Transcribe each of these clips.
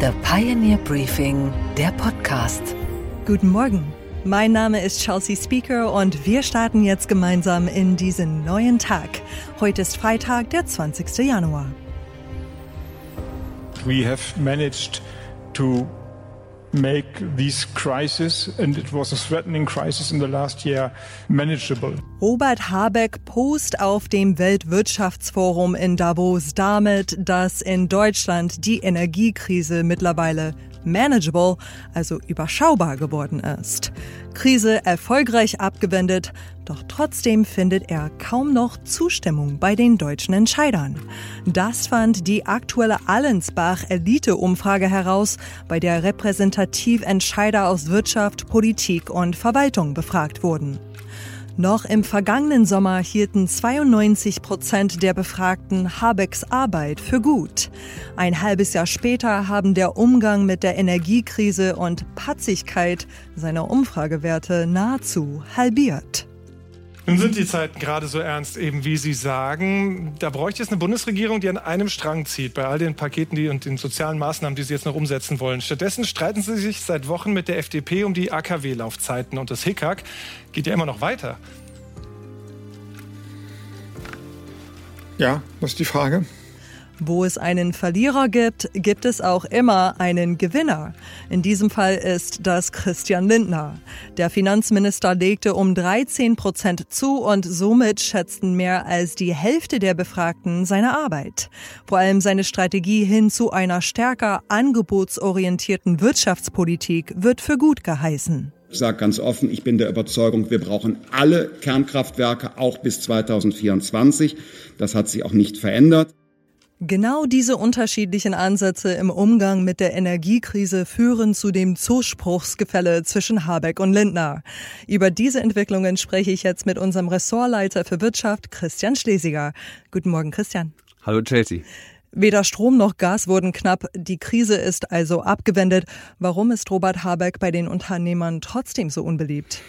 The Pioneer Briefing, der Podcast. Guten Morgen. Mein Name ist Chelsea Speaker und wir starten jetzt gemeinsam in diesen neuen Tag. Heute ist Freitag, der 20. Januar. We have managed to make these crises, and it was a threatening crisis in the last year, manageable. Robert Habeck post auf dem Weltwirtschaftsforum in Davos damit, dass in Deutschland die Energiekrise mittlerweile manageable, also überschaubar geworden ist. Krise erfolgreich abgewendet, doch trotzdem findet er kaum noch Zustimmung bei den deutschen Entscheidern. Das fand die aktuelle Allensbach Elite-Umfrage heraus, bei der repräsentativ Entscheider aus Wirtschaft, Politik und Verwaltung befragt wurden. Noch im vergangenen Sommer hielten 92 Prozent der Befragten Habecks Arbeit für gut. Ein halbes Jahr später haben der Umgang mit der Energiekrise und Patzigkeit seiner Umfragewerte nahezu halbiert. Nun sind die Zeiten gerade so ernst, eben wie Sie sagen. Da bräuchte es eine Bundesregierung, die an einem Strang zieht, bei all den Paketen die, und den sozialen Maßnahmen, die Sie jetzt noch umsetzen wollen. Stattdessen streiten Sie sich seit Wochen mit der FDP um die AKW-Laufzeiten. Und das Hickhack geht ja immer noch weiter. Ja, was ist die Frage? Wo es einen Verlierer gibt, gibt es auch immer einen Gewinner. In diesem Fall ist das Christian Lindner. Der Finanzminister legte um 13 Prozent zu und somit schätzten mehr als die Hälfte der Befragten seine Arbeit. Vor allem seine Strategie hin zu einer stärker angebotsorientierten Wirtschaftspolitik wird für gut geheißen. Ich sage ganz offen, ich bin der Überzeugung, wir brauchen alle Kernkraftwerke auch bis 2024. Das hat sich auch nicht verändert. Genau diese unterschiedlichen Ansätze im Umgang mit der Energiekrise führen zu dem Zuspruchsgefälle zwischen Habeck und Lindner. Über diese Entwicklungen spreche ich jetzt mit unserem Ressortleiter für Wirtschaft, Christian Schlesiger. Guten Morgen, Christian. Hallo, Chelsea. Weder Strom noch Gas wurden knapp. Die Krise ist also abgewendet. Warum ist Robert Habeck bei den Unternehmern trotzdem so unbeliebt?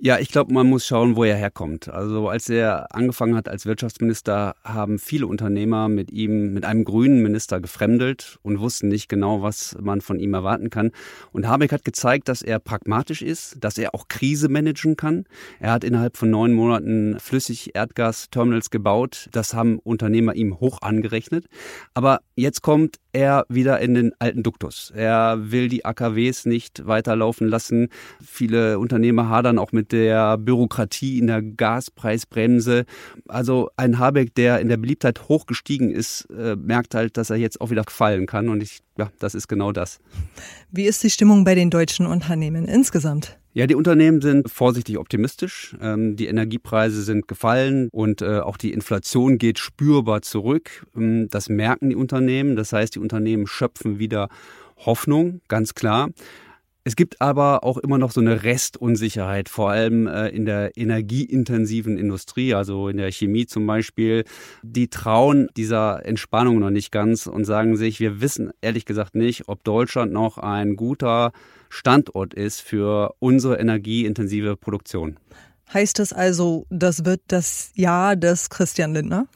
Ja, ich glaube, man muss schauen, wo er herkommt. Also als er angefangen hat als Wirtschaftsminister, haben viele Unternehmer mit ihm, mit einem grünen Minister gefremdelt und wussten nicht genau, was man von ihm erwarten kann. Und Habeck hat gezeigt, dass er pragmatisch ist, dass er auch Krise managen kann. Er hat innerhalb von neun Monaten Flüssig-Erdgas-Terminals gebaut. Das haben Unternehmer ihm hoch angerechnet. Aber jetzt kommt er wieder in den alten Duktus. Er will die AKWs nicht weiterlaufen lassen. Viele Unternehmer hadern auch mit der Bürokratie in der Gaspreisbremse. Also ein Habeck, der in der Beliebtheit hochgestiegen ist, äh, merkt halt, dass er jetzt auch wieder fallen kann. Und ich, ja, das ist genau das. Wie ist die Stimmung bei den deutschen Unternehmen insgesamt? Ja, die Unternehmen sind vorsichtig optimistisch. Ähm, die Energiepreise sind gefallen und äh, auch die Inflation geht spürbar zurück. Ähm, das merken die Unternehmen. Das heißt, die Unternehmen schöpfen wieder Hoffnung, ganz klar. Es gibt aber auch immer noch so eine Restunsicherheit, vor allem äh, in der energieintensiven Industrie, also in der Chemie zum Beispiel. Die trauen dieser Entspannung noch nicht ganz und sagen sich, wir wissen ehrlich gesagt nicht, ob Deutschland noch ein guter Standort ist für unsere energieintensive Produktion. Heißt das also, das wird das Jahr des Christian Lindner?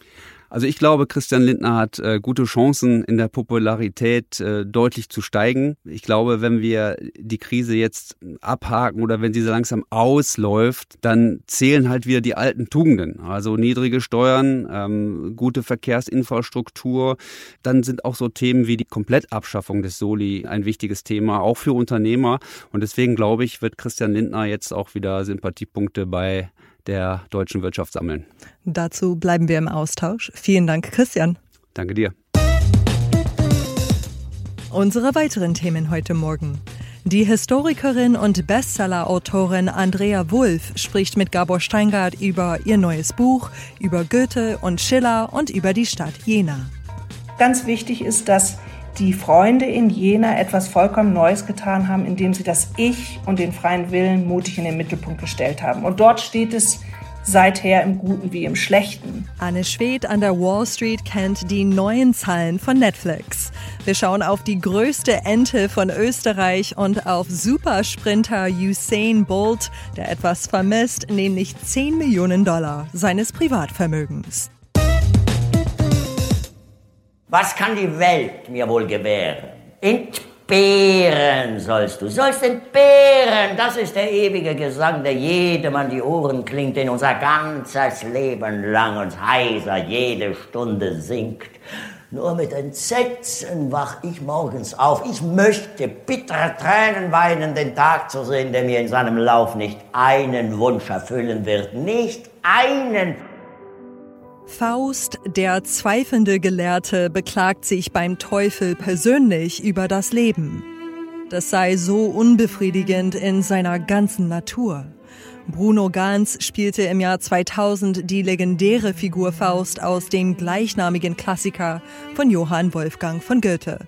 Also ich glaube, Christian Lindner hat äh, gute Chancen, in der Popularität äh, deutlich zu steigen. Ich glaube, wenn wir die Krise jetzt abhaken oder wenn sie so langsam ausläuft, dann zählen halt wieder die alten Tugenden. Also niedrige Steuern, ähm, gute Verkehrsinfrastruktur. Dann sind auch so Themen wie die Komplettabschaffung des Soli ein wichtiges Thema, auch für Unternehmer. Und deswegen glaube ich, wird Christian Lindner jetzt auch wieder Sympathiepunkte bei der deutschen Wirtschaft sammeln. Dazu bleiben wir im Austausch. Vielen Dank, Christian. Danke dir. Unsere weiteren Themen heute Morgen. Die Historikerin und Bestseller-Autorin Andrea Wulff spricht mit Gabor Steingart über ihr neues Buch, über Goethe und Schiller und über die Stadt Jena. Ganz wichtig ist, dass die Freunde in Jena etwas vollkommen Neues getan haben, indem sie das Ich und den freien Willen mutig in den Mittelpunkt gestellt haben. Und dort steht es seither im Guten wie im Schlechten. Anne Schwedt an der Wall Street kennt die neuen Zahlen von Netflix. Wir schauen auf die größte Ente von Österreich und auf Supersprinter Usain Bolt, der etwas vermisst, nämlich 10 Millionen Dollar seines Privatvermögens. Was kann die Welt mir wohl gewähren? Entbehren sollst du, sollst entbehren. Das ist der ewige Gesang, der jedem an die Ohren klingt, den unser ganzes Leben lang uns heiser jede Stunde singt. Nur mit Entsetzen wach ich morgens auf. Ich möchte bittere Tränen weinen, den Tag zu sehen, der mir in seinem Lauf nicht einen Wunsch erfüllen wird. Nicht einen. Faust, der zweifelnde Gelehrte, beklagt sich beim Teufel persönlich über das Leben. Das sei so unbefriedigend in seiner ganzen Natur. Bruno Ganz spielte im Jahr 2000 die legendäre Figur Faust aus dem gleichnamigen Klassiker von Johann Wolfgang von Goethe.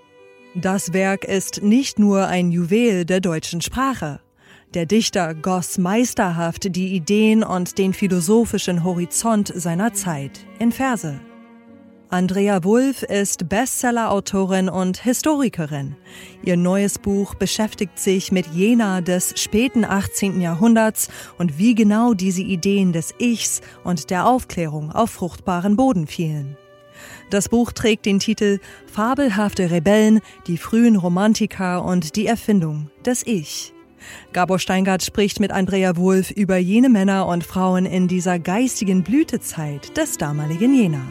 Das Werk ist nicht nur ein Juwel der deutschen Sprache. Der Dichter goss meisterhaft die Ideen und den philosophischen Horizont seiner Zeit in Verse. Andrea Wulff ist Bestseller-Autorin und Historikerin. Ihr neues Buch beschäftigt sich mit Jena des späten 18. Jahrhunderts und wie genau diese Ideen des Ichs und der Aufklärung auf fruchtbaren Boden fielen. Das Buch trägt den Titel Fabelhafte Rebellen, die frühen Romantiker und die Erfindung des Ich. Gabor Steingart spricht mit Andrea Wulff über jene Männer und Frauen in dieser geistigen Blütezeit des damaligen Jena.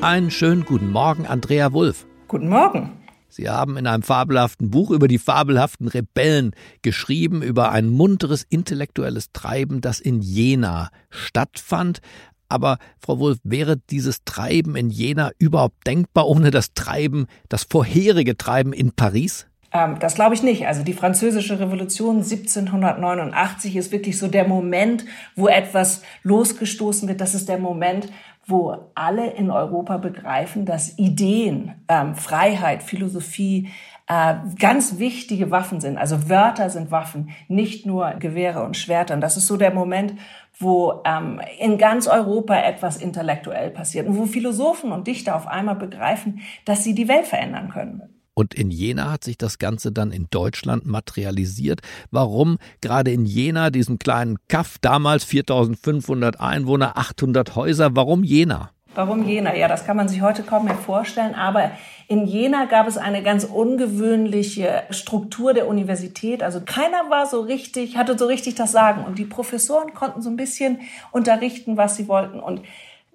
Einen schönen guten Morgen, Andrea Wulff. Guten Morgen. Sie haben in einem fabelhaften Buch über die fabelhaften Rebellen geschrieben, über ein munteres intellektuelles Treiben, das in Jena stattfand. Aber Frau Wulff, wäre dieses Treiben in Jena überhaupt denkbar ohne das Treiben, das vorherige Treiben in Paris? Ähm, das glaube ich nicht. Also die französische Revolution 1789 ist wirklich so der Moment, wo etwas losgestoßen wird. Das ist der Moment, wo alle in Europa begreifen, dass Ideen, ähm, Freiheit, Philosophie äh, ganz wichtige Waffen sind. Also Wörter sind Waffen, nicht nur Gewehre und Schwerter. Und das ist so der Moment, wo ähm, in ganz Europa etwas intellektuell passiert und wo Philosophen und Dichter auf einmal begreifen, dass sie die Welt verändern können. Und in Jena hat sich das Ganze dann in Deutschland materialisiert. Warum gerade in Jena, diesem kleinen Kaff, damals 4500 Einwohner, 800 Häuser, warum Jena? Warum Jena? Ja, das kann man sich heute kaum mehr vorstellen, aber in Jena gab es eine ganz ungewöhnliche Struktur der Universität. Also keiner war so richtig, hatte so richtig das Sagen und die Professoren konnten so ein bisschen unterrichten, was sie wollten und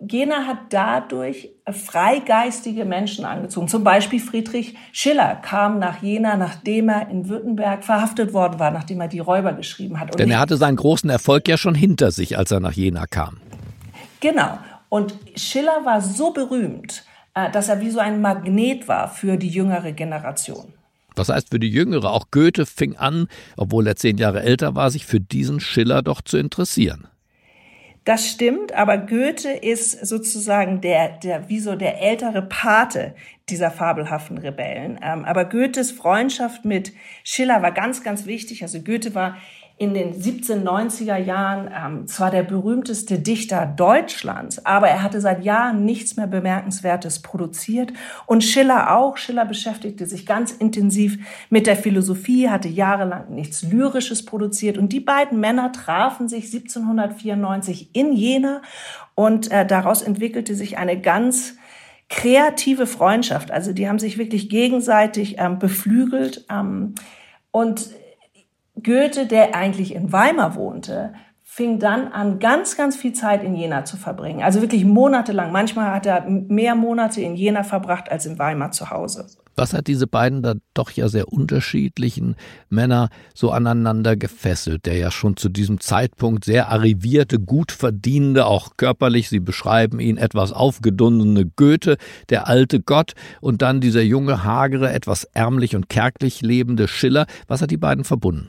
Jena hat dadurch freigeistige Menschen angezogen. Zum Beispiel Friedrich Schiller kam nach Jena, nachdem er in Württemberg verhaftet worden war, nachdem er die Räuber geschrieben hat. Und Denn er hatte seinen großen Erfolg ja schon hinter sich, als er nach Jena kam. Genau. Und Schiller war so berühmt, äh, dass er wie so ein Magnet war für die jüngere Generation. Das heißt, für die Jüngere, auch Goethe fing an, obwohl er zehn Jahre älter war, sich für diesen Schiller doch zu interessieren. Das stimmt, aber Goethe ist sozusagen der, der, wie so der ältere Pate dieser fabelhaften Rebellen. Ähm, aber Goethes Freundschaft mit Schiller war ganz, ganz wichtig. Also Goethe war in den 1790er Jahren ähm, zwar der berühmteste Dichter Deutschlands, aber er hatte seit Jahren nichts mehr Bemerkenswertes produziert. Und Schiller auch. Schiller beschäftigte sich ganz intensiv mit der Philosophie, hatte jahrelang nichts Lyrisches produziert. Und die beiden Männer trafen sich 1794 in Jena und äh, daraus entwickelte sich eine ganz kreative Freundschaft. Also die haben sich wirklich gegenseitig ähm, beflügelt. Ähm, und Goethe, der eigentlich in Weimar wohnte, fing dann an, ganz, ganz viel Zeit in Jena zu verbringen. Also wirklich monatelang. Manchmal hat er mehr Monate in Jena verbracht als in Weimar zu Hause. Was hat diese beiden da doch ja sehr unterschiedlichen Männer so aneinander gefesselt? Der ja schon zu diesem Zeitpunkt sehr arrivierte, gut verdienende, auch körperlich, Sie beschreiben ihn, etwas aufgedunsene Goethe, der alte Gott, und dann dieser junge, hagere, etwas ärmlich und kärglich lebende Schiller. Was hat die beiden verbunden?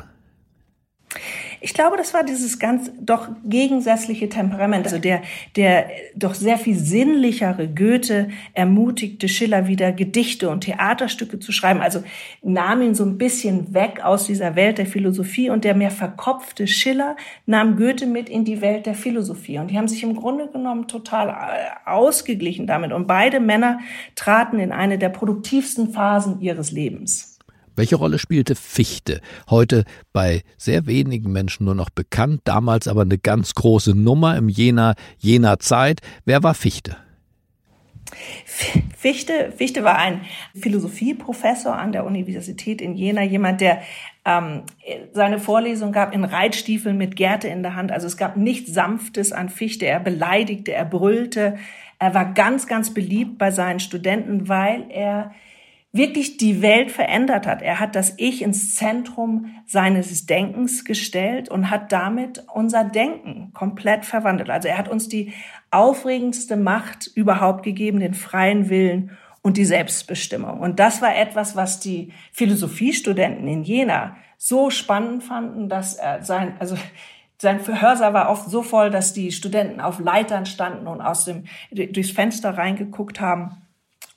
Ich glaube, das war dieses ganz doch gegensätzliche Temperament. Also der, der doch sehr viel sinnlichere Goethe ermutigte Schiller wieder Gedichte und Theaterstücke zu schreiben. Also nahm ihn so ein bisschen weg aus dieser Welt der Philosophie und der mehr verkopfte Schiller nahm Goethe mit in die Welt der Philosophie. Und die haben sich im Grunde genommen total äh, ausgeglichen damit. Und beide Männer traten in eine der produktivsten Phasen ihres Lebens. Welche Rolle spielte Fichte? Heute bei sehr wenigen Menschen nur noch bekannt, damals aber eine ganz große Nummer im Jena, Jena Zeit. Wer war Fichte? Fichte, Fichte war ein Philosophieprofessor an der Universität in Jena, jemand, der ähm, seine Vorlesung gab in Reitstiefeln mit Gerte in der Hand. Also es gab nichts Sanftes an Fichte. Er beleidigte, er brüllte. Er war ganz, ganz beliebt bei seinen Studenten, weil er wirklich die Welt verändert hat. Er hat das Ich ins Zentrum seines Denkens gestellt und hat damit unser Denken komplett verwandelt. Also er hat uns die aufregendste Macht überhaupt gegeben, den freien Willen und die Selbstbestimmung. Und das war etwas, was die Philosophiestudenten in Jena so spannend fanden, dass er sein, also sein Hörsaal war oft so voll, dass die Studenten auf Leitern standen und aus dem, durchs Fenster reingeguckt haben.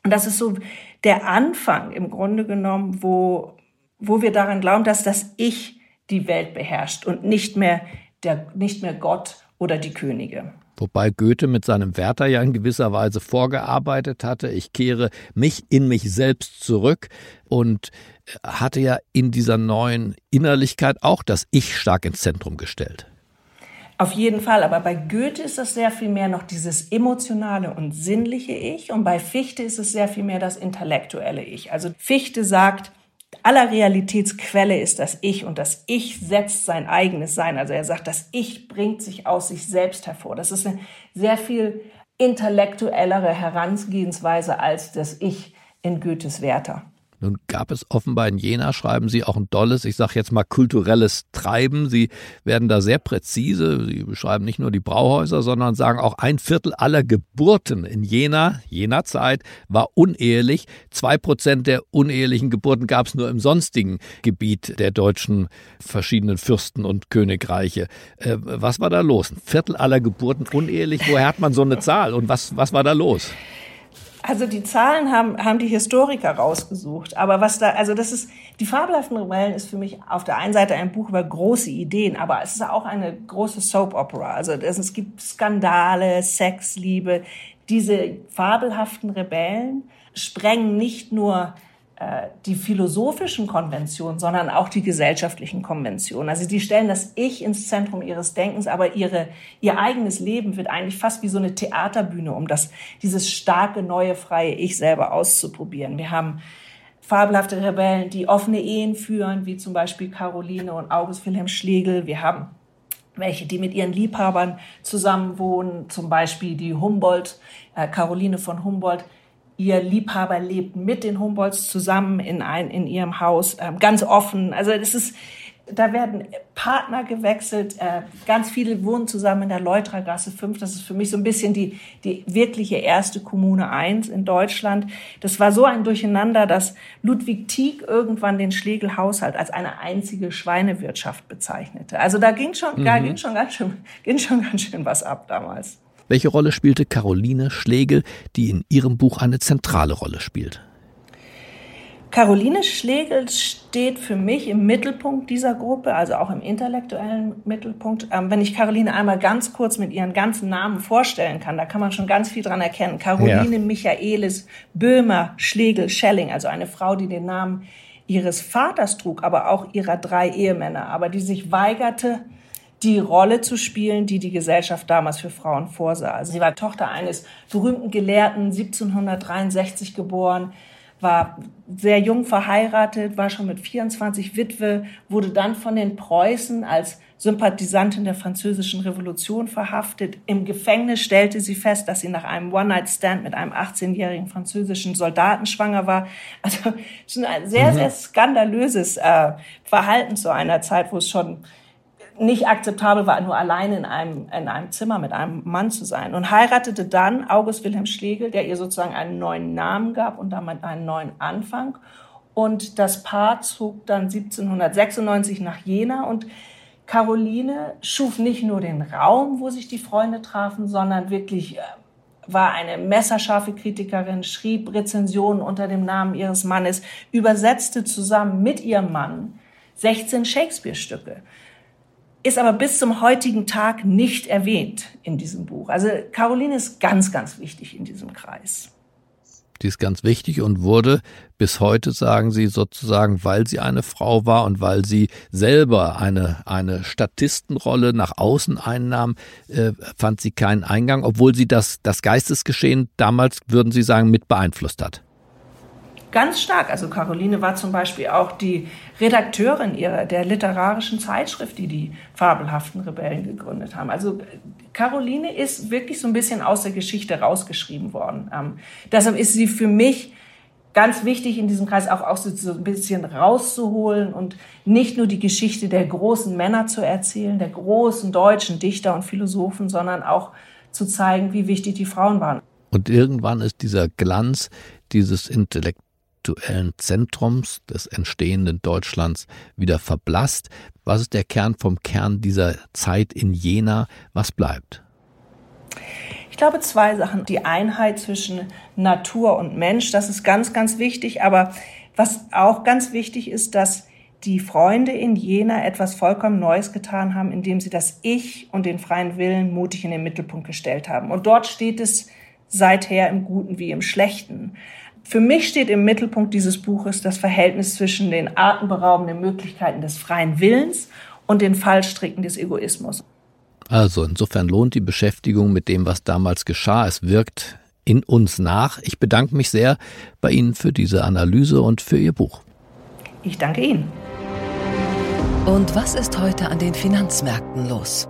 Und das ist so der Anfang im Grunde genommen, wo, wo wir daran glauben, dass das Ich die Welt beherrscht und nicht mehr der, nicht mehr Gott oder die Könige. Wobei Goethe mit seinem Werther ja in gewisser Weise vorgearbeitet hatte. Ich kehre mich in mich selbst zurück und hatte ja in dieser neuen Innerlichkeit auch das Ich stark ins Zentrum gestellt. Auf jeden Fall, aber bei Goethe ist das sehr viel mehr noch dieses emotionale und sinnliche Ich und bei Fichte ist es sehr viel mehr das intellektuelle Ich. Also Fichte sagt, aller Realitätsquelle ist das Ich und das Ich setzt sein eigenes Sein. Also er sagt, das Ich bringt sich aus sich selbst hervor. Das ist eine sehr viel intellektuellere Herangehensweise als das Ich in Goethes Werther. Nun gab es offenbar in Jena, schreiben Sie, auch ein dolles, ich sage jetzt mal kulturelles Treiben. Sie werden da sehr präzise. Sie beschreiben nicht nur die Brauhäuser, sondern sagen auch ein Viertel aller Geburten in Jena, jener Zeit, war unehelich. Zwei Prozent der unehelichen Geburten gab es nur im sonstigen Gebiet der deutschen verschiedenen Fürsten und Königreiche. Äh, was war da los? Ein Viertel aller Geburten unehelich. Woher hat man so eine Zahl? Und was, was war da los? Also die Zahlen haben, haben die Historiker rausgesucht. Aber was da, also das ist, die fabelhaften Rebellen ist für mich auf der einen Seite ein Buch über große Ideen, aber es ist auch eine große Soap Opera. Also das, es gibt Skandale, Sex, Liebe. Diese fabelhaften Rebellen sprengen nicht nur die philosophischen Konventionen, sondern auch die gesellschaftlichen Konventionen. Also die stellen das Ich ins Zentrum ihres Denkens, aber ihre, ihr eigenes Leben wird eigentlich fast wie so eine Theaterbühne, um das, dieses starke, neue, freie Ich selber auszuprobieren. Wir haben fabelhafte Rebellen, die offene Ehen führen, wie zum Beispiel Caroline und August Wilhelm Schlegel. Wir haben welche, die mit ihren Liebhabern zusammenwohnen, zum Beispiel die Humboldt, äh, Caroline von Humboldt, ihr Liebhaber lebt mit den Humboldts zusammen in, ein, in ihrem Haus, ähm, ganz offen. Also es ist, da werden Partner gewechselt, äh, ganz viele wohnen zusammen in der Leutragasse 5. Das ist für mich so ein bisschen die, die wirkliche erste Kommune 1 in Deutschland. Das war so ein Durcheinander, dass Ludwig Tieck irgendwann den Schlegel-Haushalt als eine einzige Schweinewirtschaft bezeichnete. Also da ging schon, mhm. da ging schon ganz schön, ging schon ganz schön was ab damals. Welche Rolle spielte Caroline Schlegel, die in ihrem Buch eine zentrale Rolle spielt? Caroline Schlegel steht für mich im Mittelpunkt dieser Gruppe, also auch im intellektuellen Mittelpunkt. Ähm, wenn ich Caroline einmal ganz kurz mit ihren ganzen Namen vorstellen kann, da kann man schon ganz viel dran erkennen. Caroline ja. Michaelis Böhmer Schlegel Schelling, also eine Frau, die den Namen ihres Vaters trug, aber auch ihrer drei Ehemänner, aber die sich weigerte, die Rolle zu spielen, die die Gesellschaft damals für Frauen vorsah. Also sie war Tochter eines berühmten Gelehrten, 1763 geboren, war sehr jung verheiratet, war schon mit 24 Witwe, wurde dann von den Preußen als Sympathisantin der französischen Revolution verhaftet. Im Gefängnis stellte sie fest, dass sie nach einem One-Night-Stand mit einem 18-jährigen französischen Soldaten schwanger war. Also schon ein sehr, mhm. sehr skandalöses äh, Verhalten zu einer Zeit, wo es schon nicht akzeptabel war, nur allein in einem, in einem Zimmer mit einem Mann zu sein. Und heiratete dann August Wilhelm Schlegel, der ihr sozusagen einen neuen Namen gab und damit einen neuen Anfang. Und das Paar zog dann 1796 nach Jena und Caroline schuf nicht nur den Raum, wo sich die Freunde trafen, sondern wirklich äh, war eine messerscharfe Kritikerin, schrieb Rezensionen unter dem Namen ihres Mannes, übersetzte zusammen mit ihrem Mann 16 Shakespeare-Stücke ist aber bis zum heutigen Tag nicht erwähnt in diesem Buch. Also Caroline ist ganz, ganz wichtig in diesem Kreis. Die ist ganz wichtig und wurde bis heute, sagen Sie sozusagen, weil sie eine Frau war und weil sie selber eine, eine Statistenrolle nach außen einnahm, äh, fand sie keinen Eingang, obwohl sie das, das Geistesgeschehen damals, würden Sie sagen, mit beeinflusst hat. Ganz stark. Also Caroline war zum Beispiel auch die Redakteurin ihrer, der literarischen Zeitschrift, die die fabelhaften Rebellen gegründet haben. Also Caroline ist wirklich so ein bisschen aus der Geschichte rausgeschrieben worden. Ähm, deshalb ist sie für mich ganz wichtig in diesem Kreis auch, auch so ein bisschen rauszuholen und nicht nur die Geschichte der großen Männer zu erzählen, der großen deutschen Dichter und Philosophen, sondern auch zu zeigen, wie wichtig die Frauen waren. Und irgendwann ist dieser Glanz dieses Intellekt intellektuellen Zentrums des entstehenden Deutschlands wieder verblasst. Was ist der Kern vom Kern dieser Zeit in Jena? Was bleibt? Ich glaube zwei Sachen. Die Einheit zwischen Natur und Mensch, das ist ganz, ganz wichtig. Aber was auch ganz wichtig ist, dass die Freunde in Jena etwas vollkommen Neues getan haben, indem sie das Ich und den freien Willen mutig in den Mittelpunkt gestellt haben. Und dort steht es seither im Guten wie im Schlechten. Für mich steht im Mittelpunkt dieses Buches das Verhältnis zwischen den atemberaubenden Möglichkeiten des freien Willens und den Fallstricken des Egoismus. Also insofern lohnt die Beschäftigung mit dem, was damals geschah. Es wirkt in uns nach. Ich bedanke mich sehr bei Ihnen für diese Analyse und für Ihr Buch. Ich danke Ihnen. Und was ist heute an den Finanzmärkten los?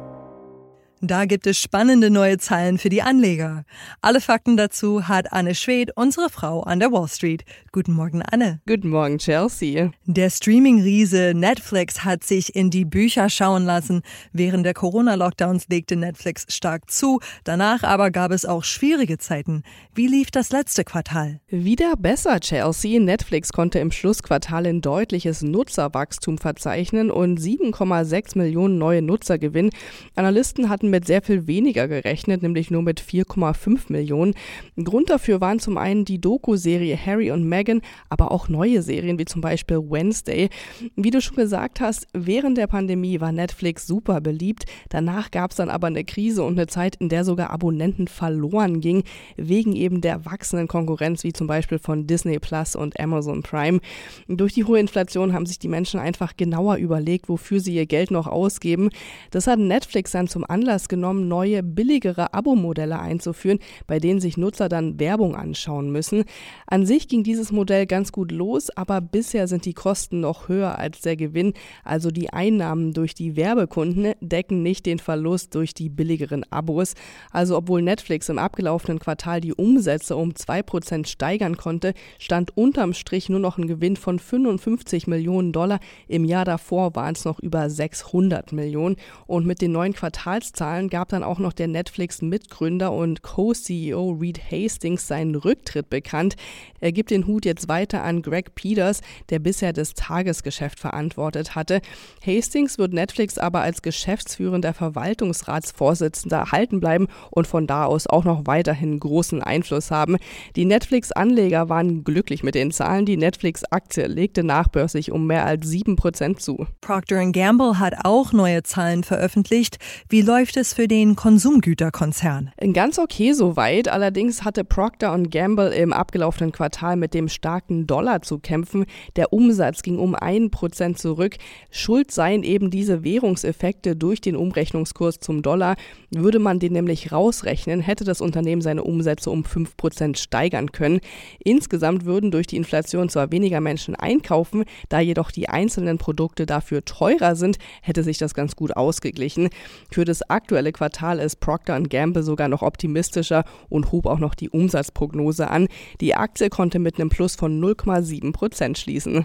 Da gibt es spannende neue Zahlen für die Anleger. Alle Fakten dazu hat Anne Schwed, unsere Frau an der Wall Street. Guten Morgen, Anne. Guten Morgen, Chelsea. Der Streaming-Riese Netflix hat sich in die Bücher schauen lassen. Während der Corona-Lockdowns legte Netflix stark zu. Danach aber gab es auch schwierige Zeiten. Wie lief das letzte Quartal? Wieder besser, Chelsea. Netflix konnte im Schlussquartal ein deutliches Nutzerwachstum verzeichnen und 7,6 Millionen neue Nutzer gewinnen. Analysten hatten mit sehr viel weniger gerechnet, nämlich nur mit 4,5 Millionen. Grund dafür waren zum einen die Doku-Serie Harry und Meghan, aber auch neue Serien wie zum Beispiel Wednesday. Wie du schon gesagt hast, während der Pandemie war Netflix super beliebt. Danach gab es dann aber eine Krise und eine Zeit, in der sogar Abonnenten verloren gingen, wegen eben der wachsenden Konkurrenz, wie zum Beispiel von Disney Plus und Amazon Prime. Durch die hohe Inflation haben sich die Menschen einfach genauer überlegt, wofür sie ihr Geld noch ausgeben. Das hat Netflix dann zum Anlass Anlass genommen, neue, billigere Abo-Modelle einzuführen, bei denen sich Nutzer dann Werbung anschauen müssen. An sich ging dieses Modell ganz gut los, aber bisher sind die Kosten noch höher als der Gewinn. Also die Einnahmen durch die Werbekunden decken nicht den Verlust durch die billigeren Abos. Also obwohl Netflix im abgelaufenen Quartal die Umsätze um 2% steigern konnte, stand unterm Strich nur noch ein Gewinn von 55 Millionen Dollar. Im Jahr davor waren es noch über 600 Millionen. Und mit den neuen Quartalszahlen Zahlen gab dann auch noch der Netflix-Mitgründer und Co-CEO Reed Hastings seinen Rücktritt bekannt. Er gibt den Hut jetzt weiter an Greg Peters, der bisher das Tagesgeschäft verantwortet hatte. Hastings wird Netflix aber als geschäftsführender Verwaltungsratsvorsitzender erhalten bleiben und von da aus auch noch weiterhin großen Einfluss haben. Die Netflix-Anleger waren glücklich mit den Zahlen. Die Netflix-Aktie legte nachbörslich um mehr als 7% zu. Procter Gamble hat auch neue Zahlen veröffentlicht. Wie läuft es es für den Konsumgüterkonzern? Ganz okay soweit. Allerdings hatte Procter Gamble im abgelaufenen Quartal mit dem starken Dollar zu kämpfen. Der Umsatz ging um ein Prozent zurück. Schuld seien eben diese Währungseffekte durch den Umrechnungskurs zum Dollar. Würde man den nämlich rausrechnen, hätte das Unternehmen seine Umsätze um fünf Prozent steigern können. Insgesamt würden durch die Inflation zwar weniger Menschen einkaufen, da jedoch die einzelnen Produkte dafür teurer sind, hätte sich das ganz gut ausgeglichen. Für das aktuelle Quartal ist Procter Gamble sogar noch optimistischer und hob auch noch die Umsatzprognose an. Die Aktie konnte mit einem Plus von 0,7 Prozent schließen.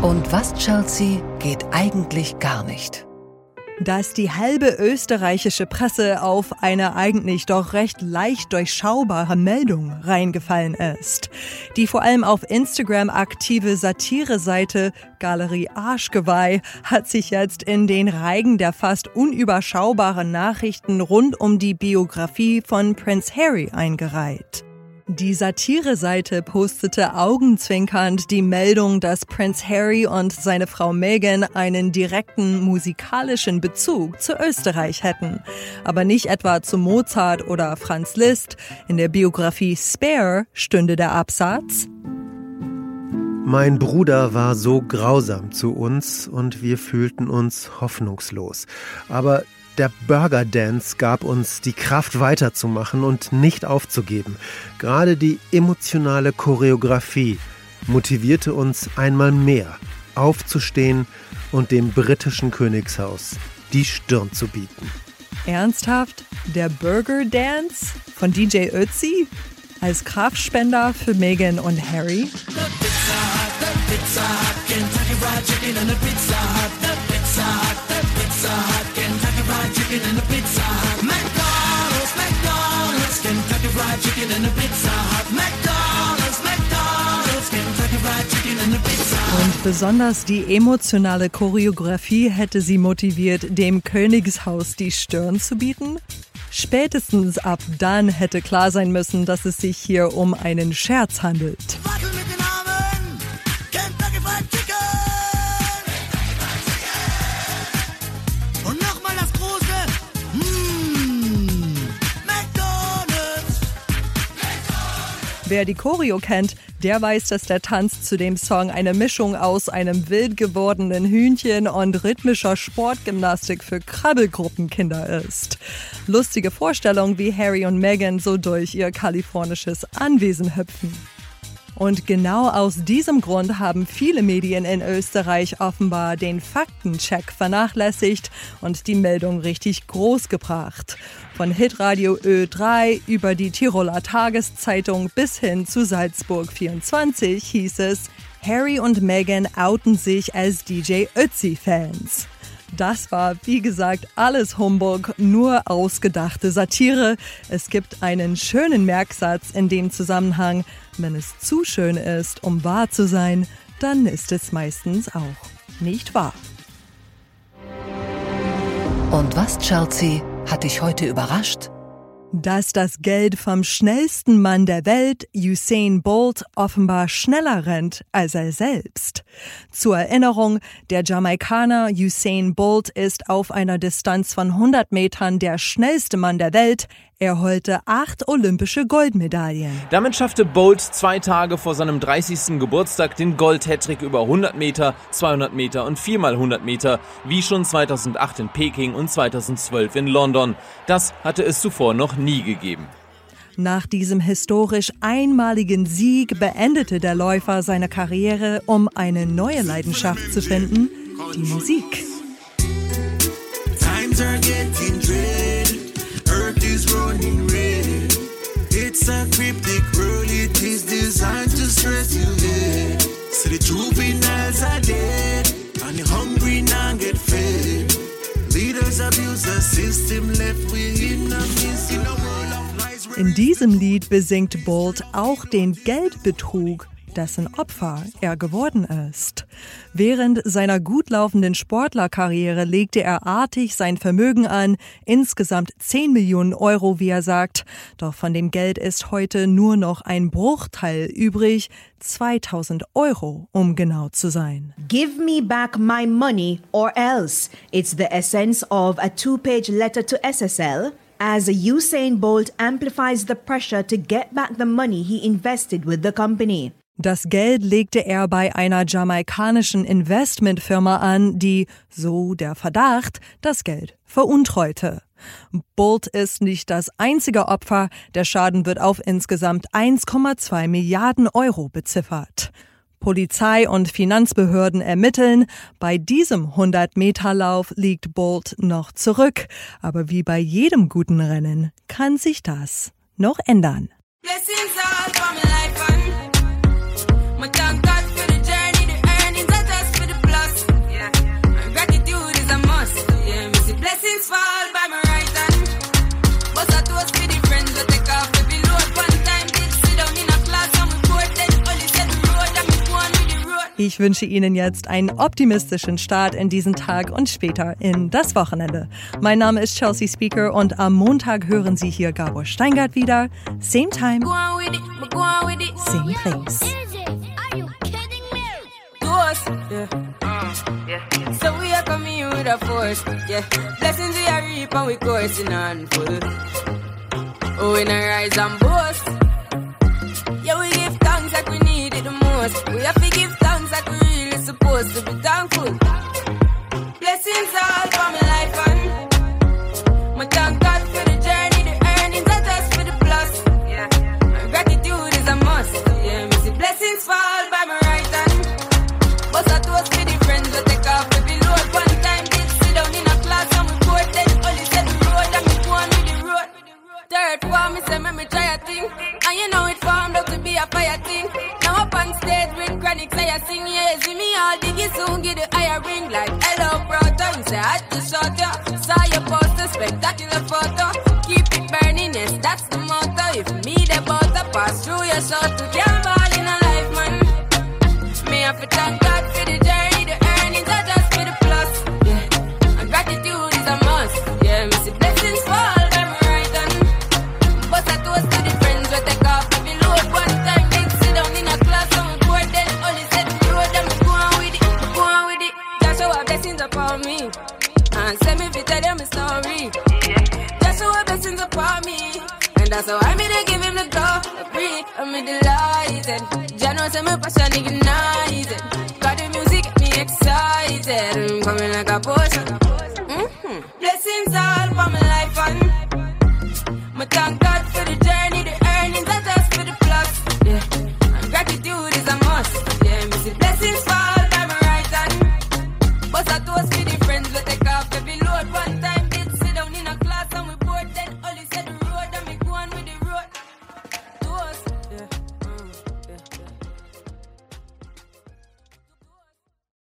Und was, Chelsea, geht eigentlich gar nicht? Dass die halbe österreichische Presse auf eine eigentlich doch recht leicht durchschaubare Meldung reingefallen ist. Die vor allem auf Instagram aktive Satireseite Galerie Arschgeweih hat sich jetzt in den Reigen der fast unüberschaubaren Nachrichten rund um die Biografie von Prince Harry eingereiht. Die Satire-Seite postete augenzwinkernd die Meldung, dass Prince Harry und seine Frau Meghan einen direkten musikalischen Bezug zu Österreich hätten. Aber nicht etwa zu Mozart oder Franz Liszt. In der Biografie Spare stünde der Absatz. Mein Bruder war so grausam zu uns und wir fühlten uns hoffnungslos. Aber der Burger Dance gab uns die Kraft weiterzumachen und nicht aufzugeben. Gerade die emotionale Choreografie motivierte uns einmal mehr, aufzustehen und dem britischen Königshaus die Stirn zu bieten. Ernsthaft? Der Burger Dance von DJ Ötzi? Als Kraftspender für Meghan und Harry? Chicken and a Pizza Hut. McDonald's, McDonald's, Kentucky Fried Chicken and a Pizza Hut. McDonald's, McDonald's, Kentucky Fried Chicken and a Pizza Hut. Und besonders die emotionale Choreografie hätte sie motiviert, dem Königshaus die Stirn zu bieten. Spätestens ab dann hätte klar sein müssen, dass es sich hier um einen Scherz handelt. Wer die Choreo kennt, der weiß, dass der Tanz zu dem Song eine Mischung aus einem wild gewordenen Hühnchen und rhythmischer Sportgymnastik für Krabbelgruppenkinder ist. Lustige Vorstellung, wie Harry und Meghan so durch ihr kalifornisches Anwesen hüpfen. Und genau aus diesem Grund haben viele Medien in Österreich offenbar den Faktencheck vernachlässigt und die Meldung richtig groß gebracht. Von Hitradio Ö3 über die Tiroler Tageszeitung bis hin zu Salzburg 24 hieß es, Harry und Meghan outen sich als DJ Ötzi-Fans. Das war, wie gesagt, alles Humbug, nur ausgedachte Satire. Es gibt einen schönen Merksatz in dem Zusammenhang. Wenn es zu schön ist, um wahr zu sein, dann ist es meistens auch nicht wahr. Und was, Chelsea, hat dich heute überrascht? dass das Geld vom schnellsten Mann der Welt, Usain Bolt, offenbar schneller rennt als er selbst. Zur Erinnerung, der Jamaikaner Usain Bolt ist auf einer Distanz von 100 Metern der schnellste Mann der Welt. Er holte acht olympische Goldmedaillen. Damit schaffte Bolt zwei Tage vor seinem 30. Geburtstag den Gold-Hattrick über 100 Meter, 200 Meter und 4x100 Meter, wie schon 2008 in Peking und 2012 in London. Das hatte es zuvor noch nie gegeben. Nach diesem historisch einmaligen Sieg beendete der Läufer seine Karriere, um eine neue Leidenschaft zu finden, die Musik. World, it is designed to stress you head. So the juveniles are dead, and the hungry now get fed. Leaders abuse the system, left mist in a world of lies. In diesem Lied besingt Bolt auch den Geldbetrug dessen Opfer er geworden ist. Während seiner gut laufenden Sportlerkarriere legte er artig sein Vermögen an, insgesamt 10 Millionen Euro, wie er sagt. Doch von dem Geld ist heute nur noch ein Bruchteil übrig, 2000 Euro, um genau zu sein. Give me back my money or else. It's the essence of a two-page letter to SSL as Usain Bolt amplifies the pressure to get back the money he invested with the company. Das Geld legte er bei einer jamaikanischen Investmentfirma an, die, so der Verdacht, das Geld veruntreute. Bolt ist nicht das einzige Opfer, der Schaden wird auf insgesamt 1,2 Milliarden Euro beziffert. Polizei und Finanzbehörden ermitteln. Bei diesem 100-Meter-Lauf liegt Bolt noch zurück. Aber wie bei jedem guten Rennen kann sich das noch ändern. ich wünsche Ihnen jetzt einen optimistischen Start in diesen Tag und später in das Wochenende. Mein Name ist Chelsea Speaker und am Montag hören Sie hier Gabor Steingart wieder. Same time, same place. Yeah. Mm, yeah, yeah. So we are coming with a force. Yeah. Blessings we are reap we coursing on full. Oh, we not rise and boast. Yeah, we give thanks like we need it the most. We are Jano say my passion ignited. Got the music, me excited. I'm coming like a potion.